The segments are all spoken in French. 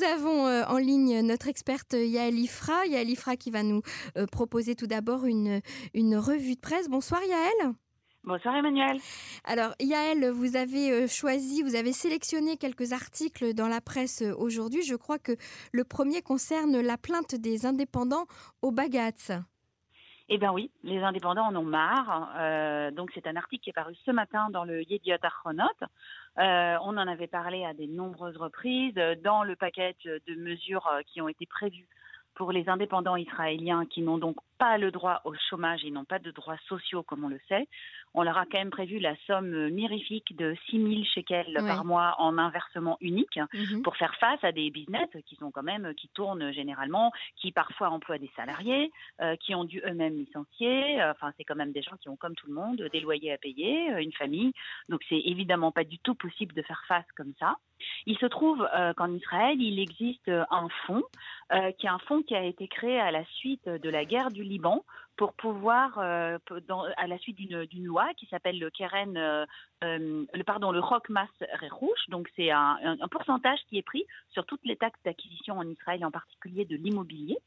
nous avons en ligne notre experte Yael Ifra. Yael Ifra qui va nous proposer tout d'abord une, une revue de presse. Bonsoir Yael. Bonsoir Emmanuel. Alors Yael, vous avez choisi, vous avez sélectionné quelques articles dans la presse aujourd'hui. Je crois que le premier concerne la plainte des indépendants au Bagatz. Eh bien oui, les indépendants en ont marre. Euh, donc c'est un article qui est paru ce matin dans le Yediot Achronot. Euh, on en avait parlé à de nombreuses reprises dans le paquet de mesures euh, qui ont été prévues pour les indépendants israéliens qui n'ont donc pas le droit au chômage, ils n'ont pas de droits sociaux comme on le sait. On leur a quand même prévu la somme mirifique de 6 000 shekels par mois en inversement unique mhm. pour faire face à des business qui sont quand même qui tournent généralement, qui parfois emploient des salariés, euh, qui ont dû eux-mêmes licencier. Enfin, c'est quand même des gens qui ont comme tout le monde des loyers à payer, euh, une famille. Donc c'est évidemment pas du tout possible de faire face comme ça. Il se trouve euh, qu'en Israël, il existe un fonds, qui est un fonds qui a été créé à la suite de la guerre du Liban pour pouvoir, euh, dans, à la suite d'une loi qui s'appelle le Keren, euh, euh, le pardon, le Rock Mass Rouge. Donc c'est un, un, pourcentage qui est pris sur toutes les taxes d'acquisition en Israël, en particulier de l'immobilier,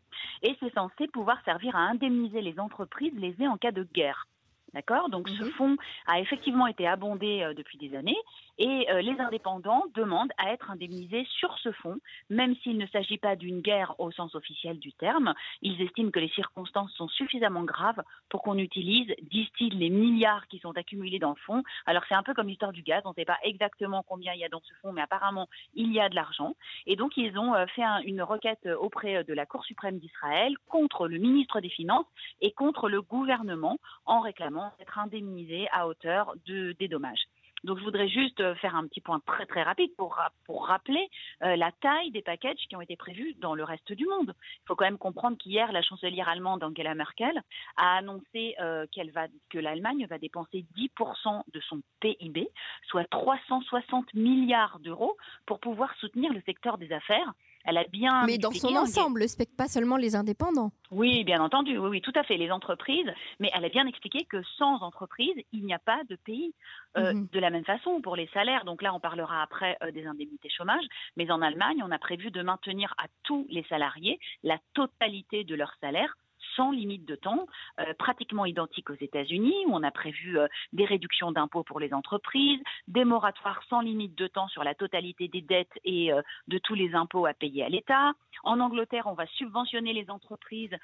et c'est censé pouvoir servir à indemniser les entreprises lésées en cas de guerre. D'accord? Donc ce mhm. fonds a effectivement été abondé euh, depuis des années et euh, les indépendants demandent à être indemnisés sur ce fonds, même s'il ne s'agit pas d'une guerre au sens officiel du terme. Ils estiment que les circonstances sont suffisamment graves pour qu'on utilise, disent-ils, les milliards qui sont accumulés dans le fonds. Alors c'est un peu comme l'histoire du gaz, on ne sait pas exactement combien il y a dans ce fonds, mais apparemment il y a de l'argent. Et donc ils ont euh, fait une requête auprès de la Cour suprême d'Israël contre le ministre des Finances et contre le gouvernement en réclamant être indemnisés à hauteur de, des dommages. Donc je voudrais juste euh, faire un petit point très très rapide pour, pour rappeler euh, la taille des packages qui ont été prévus dans le reste du monde. Il faut quand même comprendre qu'hier, la chancelière allemande Angela Merkel a annoncé euh, qu'elle va, que l'Allemagne va dépenser 10% de son PIB, soit 360 milliards d'euros, pour pouvoir soutenir le secteur des affaires elle a bien. Mais dans son ensemble, pas seulement les indépendants. Oui, bien entendu, oui, oui, tout à fait, les entreprises. Mais elle a bien expliqué que sans entreprise, il n'y a pas de pays. Euh, mhm. De la même façon pour les salaires. Donc là, on parlera après euh, des indemnités chômage. Mais en Allemagne, on a prévu de maintenir à tous les salariés la totalité de leur salaire sans limite de temps, euh, pratiquement identique aux États-Unis, où on a prévu euh, des réductions d'impôts pour les entreprises, des moratoires sans limite de temps sur la totalité des dettes et euh, de tous les impôts à payer à l'État. En Angleterre, on va subventionner les entreprises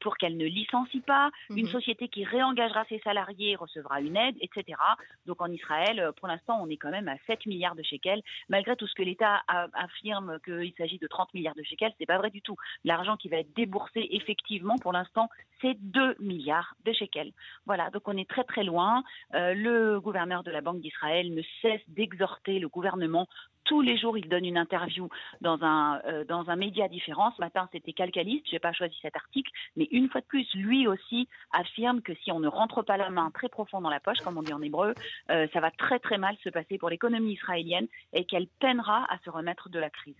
pour qu'elles ne licencient pas. Mhm. Une société qui réengagera ses salariés recevra une aide, etc. Donc en Israël, pour l'instant, on est quand même à 7 milliards de shekels, malgré tout ce que l'État affirme qu'il s'agit de 30 milliards de shekels, c'est pas vrai du tout. L'argent qui va être déboursé effectivement pour l'instant c'est 2 milliards de shekels. Voilà, donc on est très très loin. Euh, le gouverneur de la Banque d'Israël ne cesse d'exhorter le gouvernement tous les jours, il donne une interview dans un, euh, dans un média différent. Ce matin, c'était Calcaliste. Je n'ai pas choisi cet article. Mais une fois de plus, lui aussi affirme que si on ne rentre pas la main très profond dans la poche, comme on dit en hébreu, euh, ça va très très mal se passer pour l'économie israélienne et qu'elle peinera à se remettre de la crise.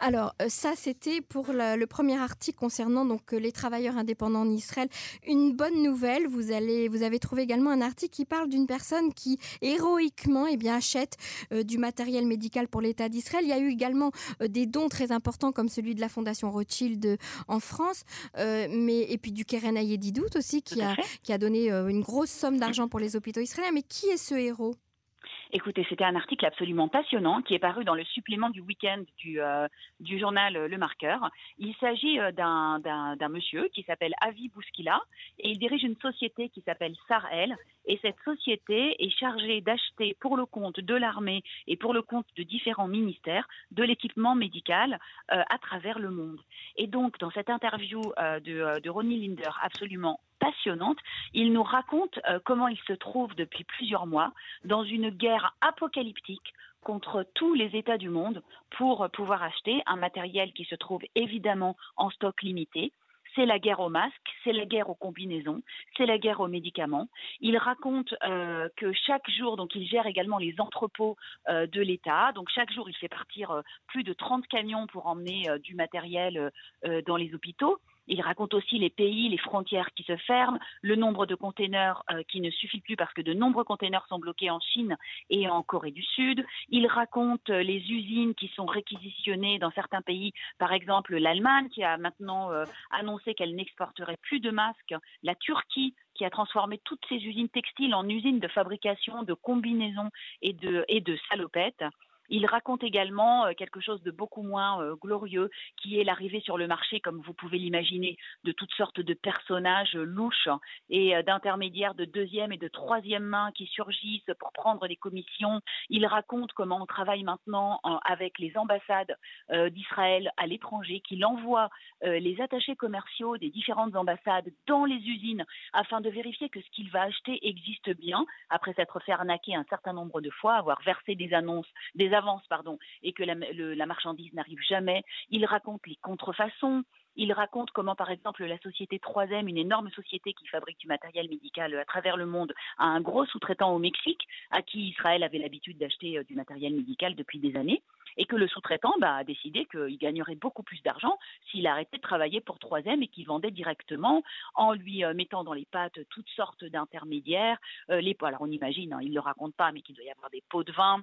Alors euh, ça, c'était pour le premier article concernant donc euh, les travailleurs indépendants en Israël. Une bonne nouvelle, vous allez, vous avez trouvé également un article qui parle d'une personne qui héroïquement eh bien achète euh, du matériel médical pour l'État d'Israël. Il y a eu également des dons très importants comme celui de la Fondation Rothschild en France, mais et puis du Keren Ayedidout aussi qui a qui a donné une grosse somme d'argent pour les hôpitaux israéliens. Mais qui est ce héros? Écoutez, c'était un article absolument passionnant qui est paru dans le supplément du week-end du, euh, journal Le Marqueur. Il s'agit euh, d'un monsieur qui s'appelle Avi Bouskila et il dirige une société qui s'appelle Sarel. Et cette société est chargée d'acheter pour le compte de l'armée et pour le compte de différents ministères de l'équipement médical euh, à travers le monde. Et donc, dans cette interview de, de Ronnie Linder, absolument passionnante. Il nous raconte euh, comment il se trouve depuis plusieurs mois dans une guerre apocalyptique contre tous les États du monde pour pouvoir acheter un matériel qui se trouve évidemment en stock limité. C'est la guerre aux masques, c'est la guerre aux combinaisons, c'est la guerre aux médicaments. Il raconte euh, que chaque jour, donc il gère également les entrepôts euh, de l'État. Donc chaque jour, il fait partir plus de 30 camions pour emmener du matériel dans les hôpitaux Il raconte aussi les pays, les frontières qui se ferment, le nombre de containers euh, qui ne suffit plus parce que de nombreux containers sont bloqués en Chine et en Corée du Sud. Il raconte euh, les usines qui sont réquisitionnées dans certains pays, par exemple l'Allemagne qui a maintenant euh, annoncé qu'elle n'exporterait plus de masques, la Turquie qui a transformé toutes ses usines textiles en usines de fabrication de combinaisons et de, et de salopettes. Il raconte également euh, quelque chose de beaucoup moins euh, glorieux, qui est l'arrivée sur le marché, comme vous pouvez l'imaginer, de toutes sortes de personnages louches et euh, d'intermédiaires de deuxième et de troisième main qui surgissent pour prendre des commissions. Il raconte comment on travaille maintenant avec les ambassades d'Israël à l'étranger, qu'il envoie les attachés commerciaux des différentes ambassades dans les usines afin de vérifier que ce qu'il va acheter existe bien, après s'être fait arnaquer un certain nombre de fois, avoir versé des annonces, des avance, pardon, et que la, marchandise n'arrive jamais. Il raconte les contrefaçons. Il raconte comment, par exemple, la société 3M, une énorme société qui fabrique du matériel médical à travers le monde, a un gros sous-traitant au Mexique à qui Israël avait l'habitude d'acheter euh, du matériel médical depuis des années et que le sous-traitant bah, a décidé qu'il gagnerait beaucoup plus d'argent s'il arrêtait de travailler pour 3M et qu'il vendait directement en lui euh, mettant dans les pattes toutes sortes d'intermédiaires. Euh, les, alors on imagine, hein, il ne le raconte pas, mais qu'il doit y avoir des pots de vin,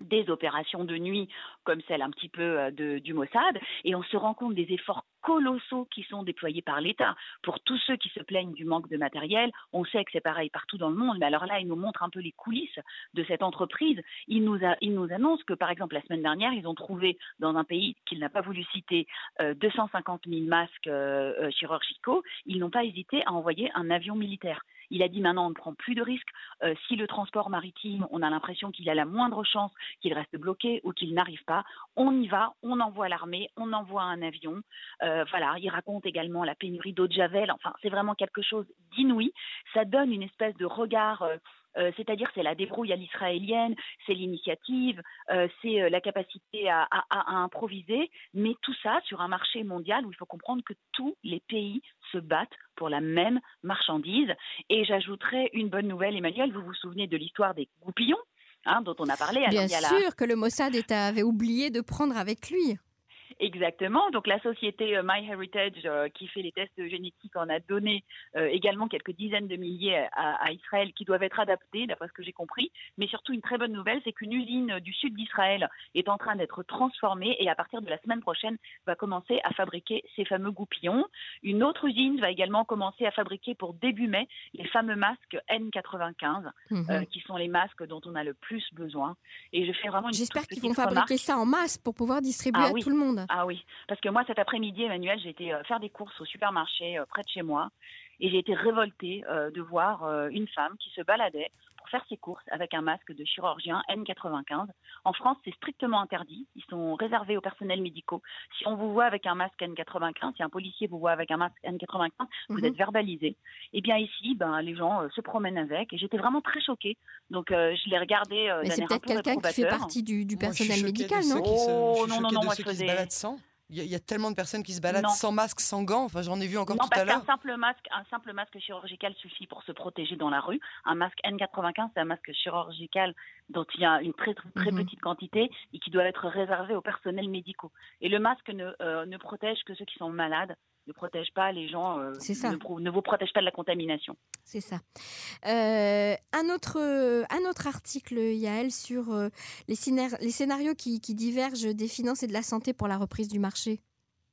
des opérations de nuit comme celle un petit peu euh, du Mossad, et on se rend compte des efforts colossaux qui sont déployés par l'État. Pour tous ceux qui se plaignent du manque de matériel, on sait que c'est pareil partout dans le monde, mais alors là, il nous montre un peu les coulisses de cette entreprise. Il nous, a, nous annonce que, par exemple, la semaine dernière, ils ont trouvé dans un pays qu'il n'a pas voulu citer 250 euh, 000 masques euh, chirurgicaux. Ils n'ont pas hésité à envoyer un avion militaire. Il a dit maintenant on ne prend plus de risques. Euh, si le transport maritime, on a l'impression qu'il a la moindre chance qu'il reste bloqué ou qu'il n'arrive pas, on y va, on envoie l'armée, on envoie un avion. Euh, voilà, il raconte également la pénurie d'eau de javel. Enfin, c'est vraiment quelque chose d'inouï. Ça donne une espèce de regard. Euh, c'est-à-dire c'est la débrouille à l'israélienne, c'est l'initiative, euh, c'est euh, la capacité à, improviser, mais tout ça sur un marché mondial où il faut comprendre que tous les pays se battent pour la même marchandise. Et j'ajouterais une bonne nouvelle, Emmanuel, vous vous souvenez de l'histoire des goupillons hein, dont on a parlé. Bien sûr que le Mossad avait oublié de prendre avec lui. Exactement. Donc la société euh, MyHeritage euh, qui fait les tests génétiques en a donné euh, également quelques dizaines de milliers à, Israël qui doivent être adaptés, d'après ce que j'ai compris. Mais surtout une très bonne nouvelle, c'est qu'une usine du sud d'Israël est en train d'être transformée et à partir de la semaine prochaine va commencer à fabriquer ces fameux goupillons. Une autre usine va également commencer à fabriquer pour début mai les fameux masques N95 mhm. qui sont les masques dont on a le plus besoin. Et je fais vraiment une J'espère qu'ils vont fabriquer ça en masse pour pouvoir distribuer ah à tout le monde. Ah oui, parce que moi cet après-midi, Emmanuel, j'ai été euh, faire des courses au supermarché euh, près de chez moi. Et j'ai été révoltée euh, de voir une femme qui se baladait pour faire ses courses avec un masque de chirurgien N95. En France, c'est strictement interdit. Ils sont réservés aux personnels médicaux. Si on vous voit avec un masque N95, si un policier vous voit avec un masque N95, vous mhm. êtes verbalisé. Et eh bien ici, ben, les gens se promènent avec et j'étais vraiment très choquée. Donc je l'ai regardé Mais c'est peut-être quelqu'un qui fait partie du, personnel médical, non Oh non, non, non, moi je faisais... Il y, a tellement de personnes qui se baladent sans masque, sans gants. Enfin, j'en ai vu encore tout à l'heure. Un simple masque, un simple masque chirurgical suffit pour se protéger dans la rue. Un masque N95, c'est un masque chirurgical dont il y a une très très, mhm. petite quantité et qui doit être réservé aux personnels médicaux. Et le masque ne, euh, ne protège que ceux qui sont malades ne protège pas les gens, euh, Ne, ne, vous protège pas de la contamination. C'est ça. Euh, un, autre, un autre article, Yael, sur euh, les, les, scénarios qui, divergent des finances et de la santé pour la reprise du marché.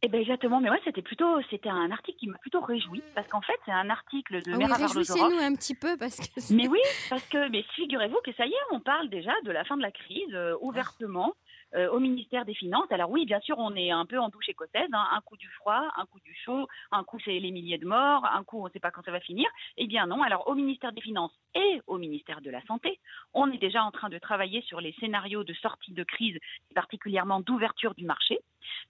Eh ben exactement, mais ouais, c'était plutôt, c'était un article qui m'a plutôt réjoui parce qu'en fait, c'est un article de ah oui, Réjouissez-nous un petit peu parce que. Mais oui, parce que, mais figurez-vous que ça y est, on parle déjà de la fin de la crise ouvertement. Euh, au ministère des Finances. Alors oui, bien sûr, on est un peu en douche écossaise. Hein. Un coup du froid, un coup du chaud, un coup c'est les milliers de morts, un coup on ne sait pas quand ça va finir. Eh bien non. Alors au ministère des Finances et au ministère de la Santé, on est déjà en train de travailler sur les scénarios de sortie de crise, particulièrement d'ouverture du marché.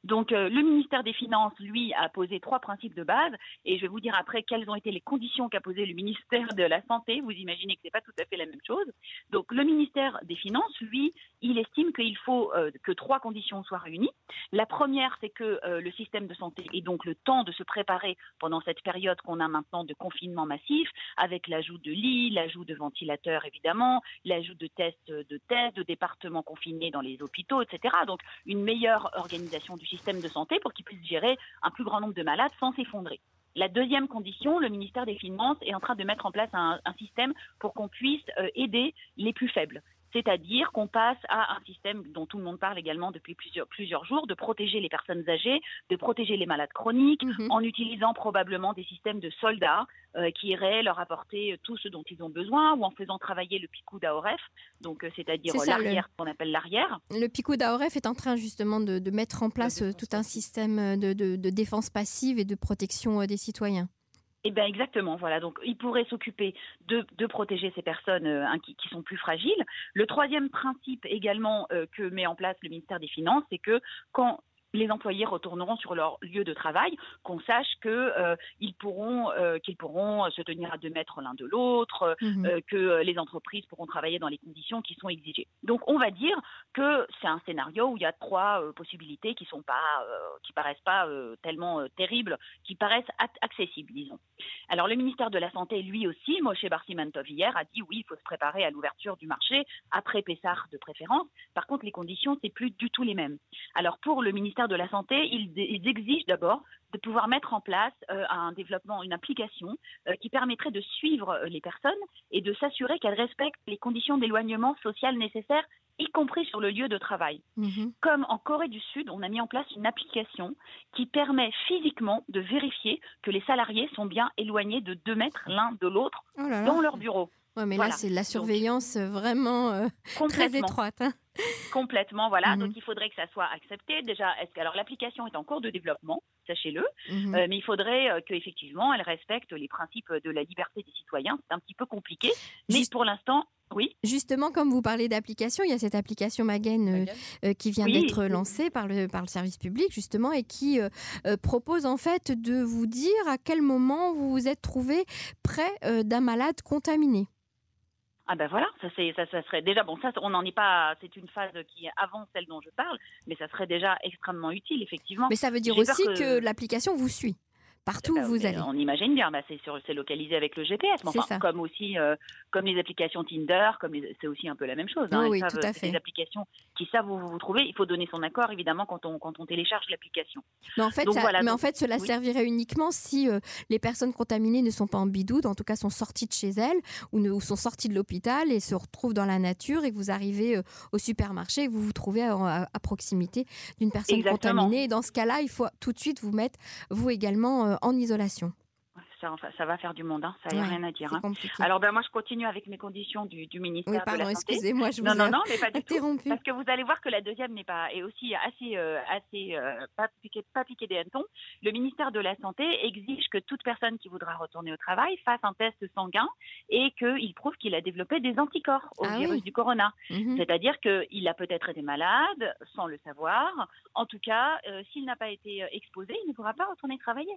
Donc euh, le ministère des Finances, lui, a posé trois principes de base, et je vais vous dire après quelles ont été les conditions qu'a posé le ministère de la Santé. Vous imaginez que ce n'est pas tout à fait la même chose. Donc le ministère des Finances, lui, il estime qu'il faut euh, que trois conditions soient réunies. La première, c'est que euh, le système de santé ait donc le temps de se préparer pendant cette période qu'on a maintenant de confinement massif, avec l'ajout de lits, l'ajout de ventilateurs évidemment, l'ajout de tests, de tests, de départements confinés dans les hôpitaux, etc. Donc une meilleure organisation du système de santé pour qu'il puisse gérer un plus grand nombre de malades sans s'effondrer. La deuxième condition, le ministère des Finances est en train de mettre en place un, système pour qu'on puisse euh, aider les plus faibles c'est-à-dire qu'on passe à un système dont tout le monde parle également depuis plusieurs, plusieurs jours, de protéger les personnes âgées, de protéger les malades chroniques, mhm. en utilisant probablement des systèmes de soldats euh, qui iraient leur apporter tout ce dont ils ont besoin, ou en faisant travailler le picou d'AOREF, donc euh, c'est-à-dire l'arrière, qu'on appelle l'arrière. Le picou d'AOREF est en train justement de, mettre en place euh, tout un système de défense passive et de protection des citoyens. Eh bien exactement, voilà. Donc il pourrait s'occuper de, protéger ces personnes euh, qui, sont plus fragiles. Le troisième principe également euh, que met en place le ministère des Finances, c'est que quand les employés retourneront sur leur lieu de travail, qu'on sache qu'ils euh, pourront, euh, qu'ils pourront se tenir à deux mètres l'un de l'autre, mhm. euh, que les entreprises pourront travailler dans les conditions qui sont exigées. Donc, on va dire que c'est un scénario où il y a trois possibilités qui sont pas, qui paraissent pas tellement terribles, qui paraissent accessibles, disons. Alors, le ministère de la Santé, lui aussi, Moshe Barsimantov hier, a dit oui, il faut se préparer à l'ouverture du marché après Pessard de préférence. Par contre, les conditions, c'est plus du tout les mêmes. Alors, pour le ministère de la Santé, ils, exigent d'abord de pouvoir mettre en place euh, un développement, une application euh, qui permettrait de suivre euh, les personnes et de s'assurer qu'elles respectent les conditions d'éloignement social nécessaires, y compris sur le lieu de travail. Mhm. Comme en Corée du Sud, on a mis en place une application qui permet physiquement de vérifier que les salariés sont bien éloignés de deux mètres l'un de l'autre oh dans leur bureau. Ouais, mais là, c'est la surveillance vraiment très étroite. Hein. Complètement, voilà. Mhm. Donc il faudrait que ça soit accepté. Déjà, est-ce que alors l'application est en cours de développement, sachez-le, mhm. euh, mais il faudrait euh, qu'effectivement elle respecte les principes de la liberté des citoyens. C'est un petit peu compliqué, mais pour l'instant, oui. Justement, comme vous parlez d'application, il y a cette application Magen euh, qui vient d'être lancée par le, par le service public, justement, et qui propose en fait de vous dire à quel moment vous vous êtes trouvé près d'un malade contaminé. Ah ben voilà, ça, c'est, ça, ça serait déjà bon. Ça, on n'en est pas. C'est une phase qui est avant celle dont je parle, mais ça serait déjà extrêmement utile, effectivement. Mais ça veut dire aussi que l'application vous suit partout où bah, vous allez. On imagine bien, bah, c'est localisé avec le GPS, comme aussi euh, comme les applications Tinder, comme c'est aussi un peu la même chose. Hein, oui, tout à fait. Les applications qui savent où vous vous trouvez, il faut donner son accord évidemment quand on quand on télécharge l'application. Mais en fait, mais en fait, cela servirait uniquement si euh, les personnes contaminées ne sont pas en bidoude, en tout cas sont sorties de chez elles ou, ne, sont sorties de l'hôpital et se retrouvent dans la nature et que vous arrivez euh, au supermarché et que vous vous trouvez à, proximité d'une personne contaminée. Et dans ce cas-là, il faut tout de suite vous mettre vous également en isolation ça, va faire du monde, hein. ça n'y a rien à dire. Hein. Alors ben moi je continue avec mes conditions du, ministère de la Santé. excusez-moi, je vous non, non, non, mais pas du tout. Parce que vous allez voir que la deuxième n'est pas est aussi assez euh, assez euh, pas piqué pas piqué des hannetons. Le ministère de la Santé exige que toute personne qui voudra retourner au travail fasse un test sanguin et qu'il prouve qu'il a développé des anticorps au ah virus du corona. Mhm. C'est-à-dire qu'il a peut-être été malade sans le savoir. En tout cas, euh, s'il n'a pas été exposé, il ne pourra pas retourner travailler.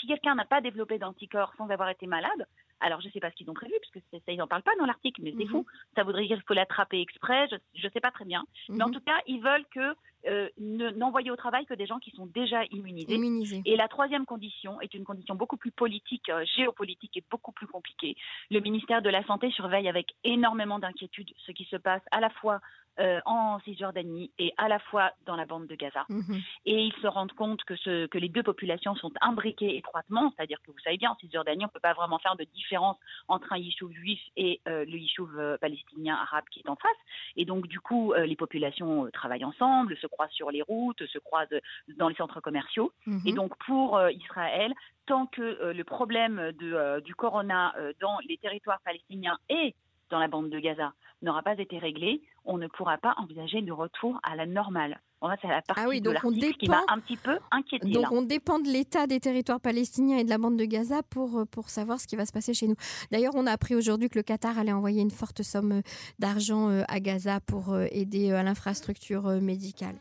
Si quelqu'un n'a pas développé d'anticorps sans avoir été malade, alors je ne sais pas ce qu'ils ont prévu, puisque ça, ils n'en parlent pas dans l'article, mais c'est mhm. fou. Ça voudrait dire qu'il faut l'attraper exprès, je ne sais pas très bien. Mais en mhm. tout cas, ils veulent que euh, n'envoyer au travail que des gens qui sont déjà immunisés. Et la troisième condition est une condition beaucoup plus politique, euh, géopolitique et beaucoup plus compliquée. Le ministère de la Santé surveille avec énormément d'inquiétude ce qui se passe à la fois euh, en Cisjordanie et à la fois dans la bande de Gaza. Mhm. Et ils se rendent compte que, ce, que les deux populations sont imbriquées étroitement, c'est-à-dire que vous savez bien, en Cisjordanie, on ne peut pas vraiment faire de différence entre un yishuv juif et euh, le yishuv euh, palestinien arabe qui est en face. Et donc, du coup, les populations travaillent ensemble, se croisent sur les routes, se croisent dans les centres commerciaux. Mhm. Et donc, pour Israël, tant que le problème de, du corona dans les territoires palestiniens et dans la bande de Gaza n'aura pas été réglé, on ne pourra pas envisager de retour à la normale. c'est la partie ah oui, donc on dépend, qui m'a un petit peu inquiété. Donc on dépend de l'état des territoires palestiniens et de la bande de Gaza pour, euh, pour savoir ce qui va se passer chez nous. D'ailleurs, on a appris aujourd'hui que le Qatar allait envoyer une forte somme euh, d'argent euh, à Gaza pour aider à l'infrastructure médicale.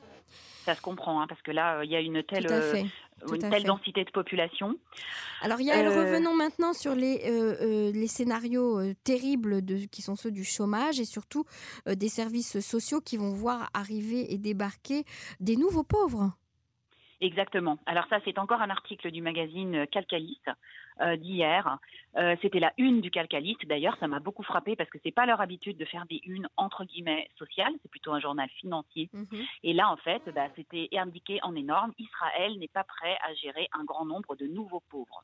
Ça se comprend, hein, parce que là, il y a une telle une telle densité de population. Alors Yael, euh... revenons maintenant sur les, euh, euh, les scénarios euh, terribles de, qui sont ceux du chômage et surtout des services sociaux qui vont voir arriver et débarquer des nouveaux pauvres. Exactement. Alors ça, c'est encore un article du magazine Calcaliste euh, d'hier. Euh, c'était la une du Calcaliste. D'ailleurs, ça m'a beaucoup frappé parce que c'est pas leur habitude de faire des unes entre guillemets sociales. C'est plutôt un journal financier. Mhm. Et là, en fait, bah, c'était indiqué en énorme. Israël n'est pas prêt à gérer un grand nombre de nouveaux pauvres.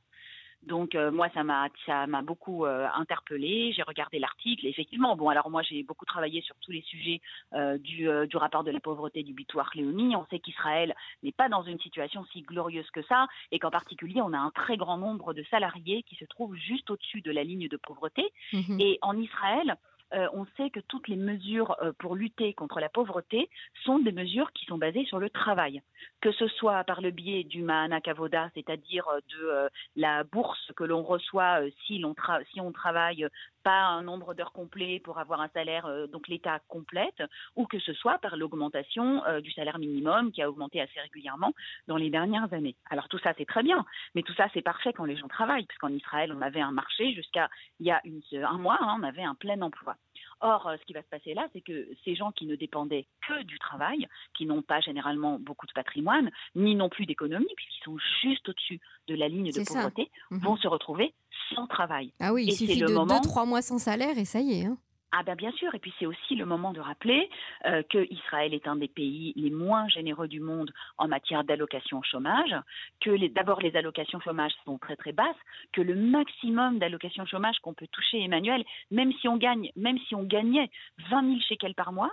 Donc euh, moi ça m'a ça m'a beaucoup euh, interpellée. J'ai regardé l'article. Effectivement, bon alors moi j'ai beaucoup travaillé sur tous les sujets euh, du, du rapport de la pauvreté du Bitoire Léonie. On sait qu'Israël n'est pas dans une situation si glorieuse que ça et qu'en particulier on a un très grand nombre de salariés qui se trouvent juste au-dessus de la ligne de pauvreté. Mmh et en Israël, euh, on sait que toutes les mesures euh, pour lutter contre la pauvreté sont des mesures qui sont basées sur le travail, que ce soit par le biais du Mahana Kavoda, c'est-à-dire euh, de la bourse que l'on reçoit si, si on travaille pas un nombre d'heures complet pour avoir un salaire, donc l'État complète, ou que ce soit par l'augmentation du salaire minimum qui a augmenté assez régulièrement dans les dernières années. Alors tout ça c'est très bien, mais tout ça c'est parfait quand les gens travaillent, puisqu'en Israël on avait un marché jusqu'à il y a un mois, hein, on avait un plein emploi. Or, euh, ce qui va se passer là, c'est que ces gens qui ne dépendaient que du travail, qui n'ont pas généralement beaucoup de patrimoine, ni non plus d'économie, puisqu'ils sont juste au-dessus de la ligne de pauvreté, mhm. vont se retrouver sans travail. Ah oui, il suffit de 2-3 mois sans salaire et ça y est. Hein. Ah ben bien sûr, et puis c'est aussi le moment de rappeler euh, que Israël est un des pays les moins généreux du monde en matière d'allocation chômage, que d'abord les allocations chômage sont très très basses, que le maximum d'allocations chômage qu'on peut toucher, Emmanuel, même si on gagne, même si on gagnait 20 000 shekels par mois,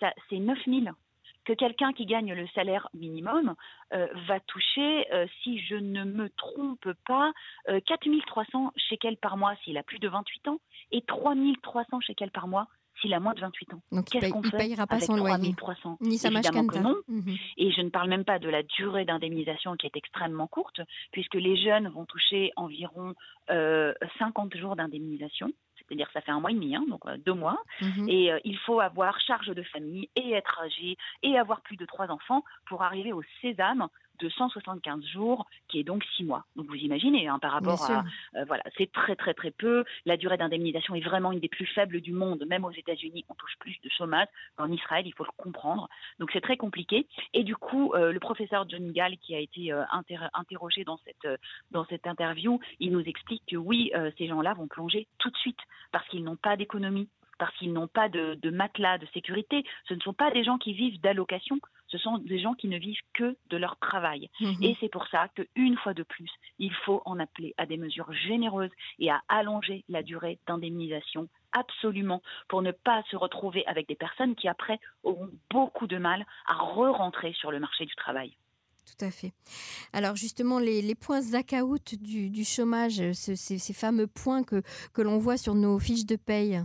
c'est 9 000 que quelqu'un qui gagne le salaire minimum euh, va toucher, euh, si je ne me trompe pas, euh, 4300 shekels par mois s'il a plus de 28 ans et 3300 shekels par mois s'il a moins de 28 ans. Donc il ne payera pas son loyer. Ni sa Évidemment que non. Mhm. Et je ne parle même pas de la durée d'indemnisation qui est extrêmement courte, puisque les jeunes vont toucher environ 50 jours d'indemnisation c'est-à-dire ça fait un mois et demi, hein, donc euh, deux mois, mhm. et euh, il faut avoir charge de famille et être âgé et avoir plus de trois enfants pour arriver au sésame de 175 jours, qui est donc 6 mois. Donc vous imaginez, hein, par rapport à... Euh, voilà, c'est très très très peu. La durée d'indemnisation est vraiment une des plus faibles du monde. Même aux États-Unis, on touche plus de chômage qu'en Israël, il faut le comprendre. Donc c'est très compliqué. Et du coup, euh, le professeur John Gall, qui a été euh, interrogé dans cette, dans cette interview, il nous explique que oui, ces gens-là vont plonger tout de suite parce qu'ils n'ont pas d'économie parce qu'ils n'ont pas de, matelas de sécurité. Ce ne sont pas des gens qui vivent d'allocation, ce sont des gens qui ne vivent que de leur travail. Mhm. Et c'est pour ça qu'une fois de plus, il faut en appeler à des mesures généreuses et à allonger la durée d'indemnisation absolument pour ne pas se retrouver avec des personnes qui après auront beaucoup de mal à re-rentrer sur le marché du travail. Tout à fait. Alors justement, les, points Zakaout du, du chômage, ces, ces, fameux points que, que l'on voit sur nos fiches de paye.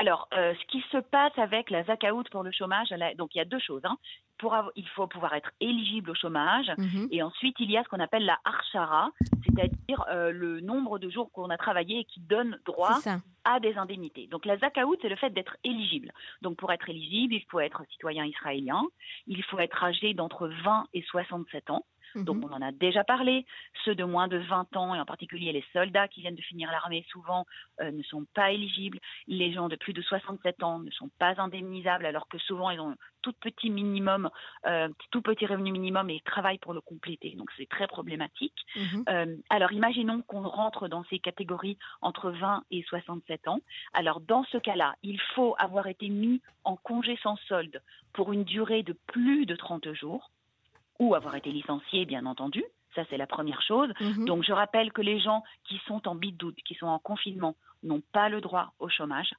Alors, euh, ce qui se passe avec la Zakaout pour le chômage, donc il y a deux choses. Hein. Pour il faut pouvoir être éligible au chômage, mhm. et ensuite il y a ce qu'on appelle la archara, c'est-à-dire euh, le nombre de jours qu'on a travaillé et qui donne droit à des indemnités. Donc la Zakaout, c'est le fait d'être éligible. Donc pour être éligible, il faut être citoyen israélien, il faut être âgé d'entre 20 et 67 ans. Donc mhm. on en a déjà parlé. Ceux de moins de 20 ans, et en particulier les soldats qui viennent de finir l'armée, souvent euh, ne sont pas éligibles. Les gens de plus de 67 ans ne sont pas indemnisables, alors que souvent ils ont un tout petit minimum, euh, tout petit revenu minimum et ils travaillent pour le compléter. Donc c'est très problématique. Mhm. Euh, alors imaginons qu'on rentre dans ces catégories entre 20 et 67 ans. Alors dans ce cas-là, il faut avoir été mis en congé sans solde pour une durée de plus de 30 jours ou avoir été licencié, bien entendu. Ça, c'est la première chose. Mhm. Donc, je rappelle que les gens qui sont en doute, qui sont en confinement, n'ont pas le droit au chômage.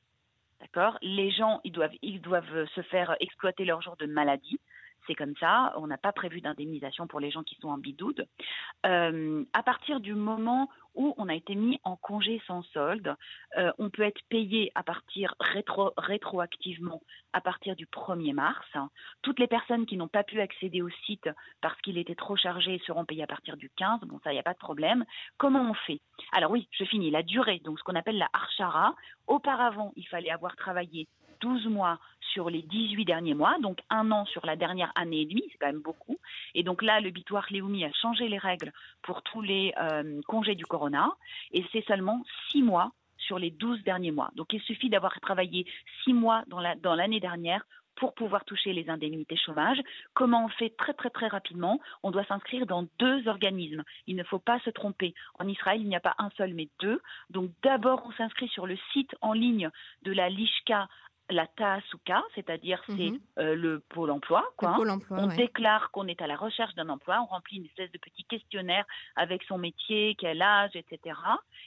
D'accord? Les gens, ils doivent, ils doivent se faire exploiter leur jour de maladie. C'est comme ça. On n'a pas prévu d'indemnisation pour les gens qui sont en bidoude. Euh, à partir du moment où on a été mis en congé sans solde, euh, on peut être payé à partir rétro, rétroactivement à partir du 1er mars. Toutes les personnes qui n'ont pas pu accéder au site parce qu'il était trop chargé seront payées à partir du 15. Bon, ça, il n'y a pas de problème. Comment on fait? Alors oui, je finis. La durée, donc ce qu'on appelle la archara. Auparavant, il fallait avoir travaillé 12 mois sur les 18 derniers mois, donc un an sur la dernière année et demie, c'est quand même beaucoup. Et donc là, le bitoire Léoumi a changé les règles pour tous les euh, congés du corona, et c'est seulement 6 mois sur les 12 derniers mois. Donc il suffit d'avoir travaillé 6 mois dans l'année dernière pour pouvoir toucher les indemnités chômage. Comment on fait très très très rapidement? On doit s'inscrire dans deux organismes. Il ne faut pas se tromper. En Israël, il n'y a pas un seul, mais deux. Donc d'abord, on s'inscrit sur le site en ligne de la Lishka la TASUKA, c'est-à-dire c'est mhm. euh, le pôle emploi. Quoi. on déclare qu'on est à la recherche d'un emploi, on remplit une espèce de petit questionnaire avec son métier, quel âge, etc.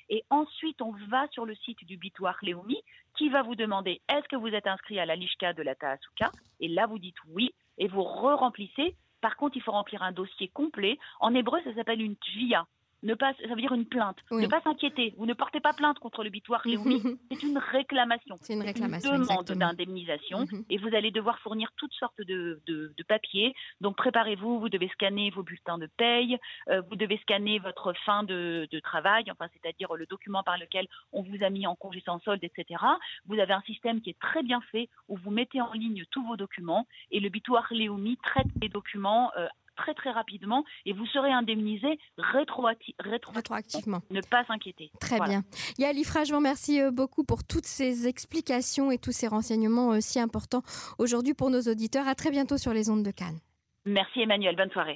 Et ensuite, on va sur le site du Bitoire Léomi qui va vous demander est-ce que vous êtes inscrit à la Lishka de la TASUKA? Et là, vous dites oui et vous re-remplissez. Par contre, il faut remplir un dossier complet. En hébreu, ça s'appelle une tvia ne pas, ça veut dire une plainte. Ne pas s'inquiéter. Vous ne portez pas plainte contre le Léomi. c'est une réclamation. C'est une réclamation. Une demande d'indemnisation. Mhm. Et vous allez devoir fournir toutes sortes de, papiers. Donc préparez-vous. Vous devez scanner vos bulletins de paye. Euh, vous devez scanner votre fin de, travail, enfin c'est-à-dire le document par lequel on vous a mis en congé sans solde, etc. Vous avez un système qui est très bien fait où vous mettez en ligne tous vos documents et le Léomi traite les documents euh, très très rapidement et vous serez indemnisé rétroactivement. Ne pas s'inquiéter. Très bien. Yalifra, je vous remercie euh, beaucoup pour toutes ces explications et tous ces renseignements euh, si importants aujourd'hui pour nos auditeurs. À très bientôt sur les ondes de Cannes. Merci Emmanuel, bonne soirée.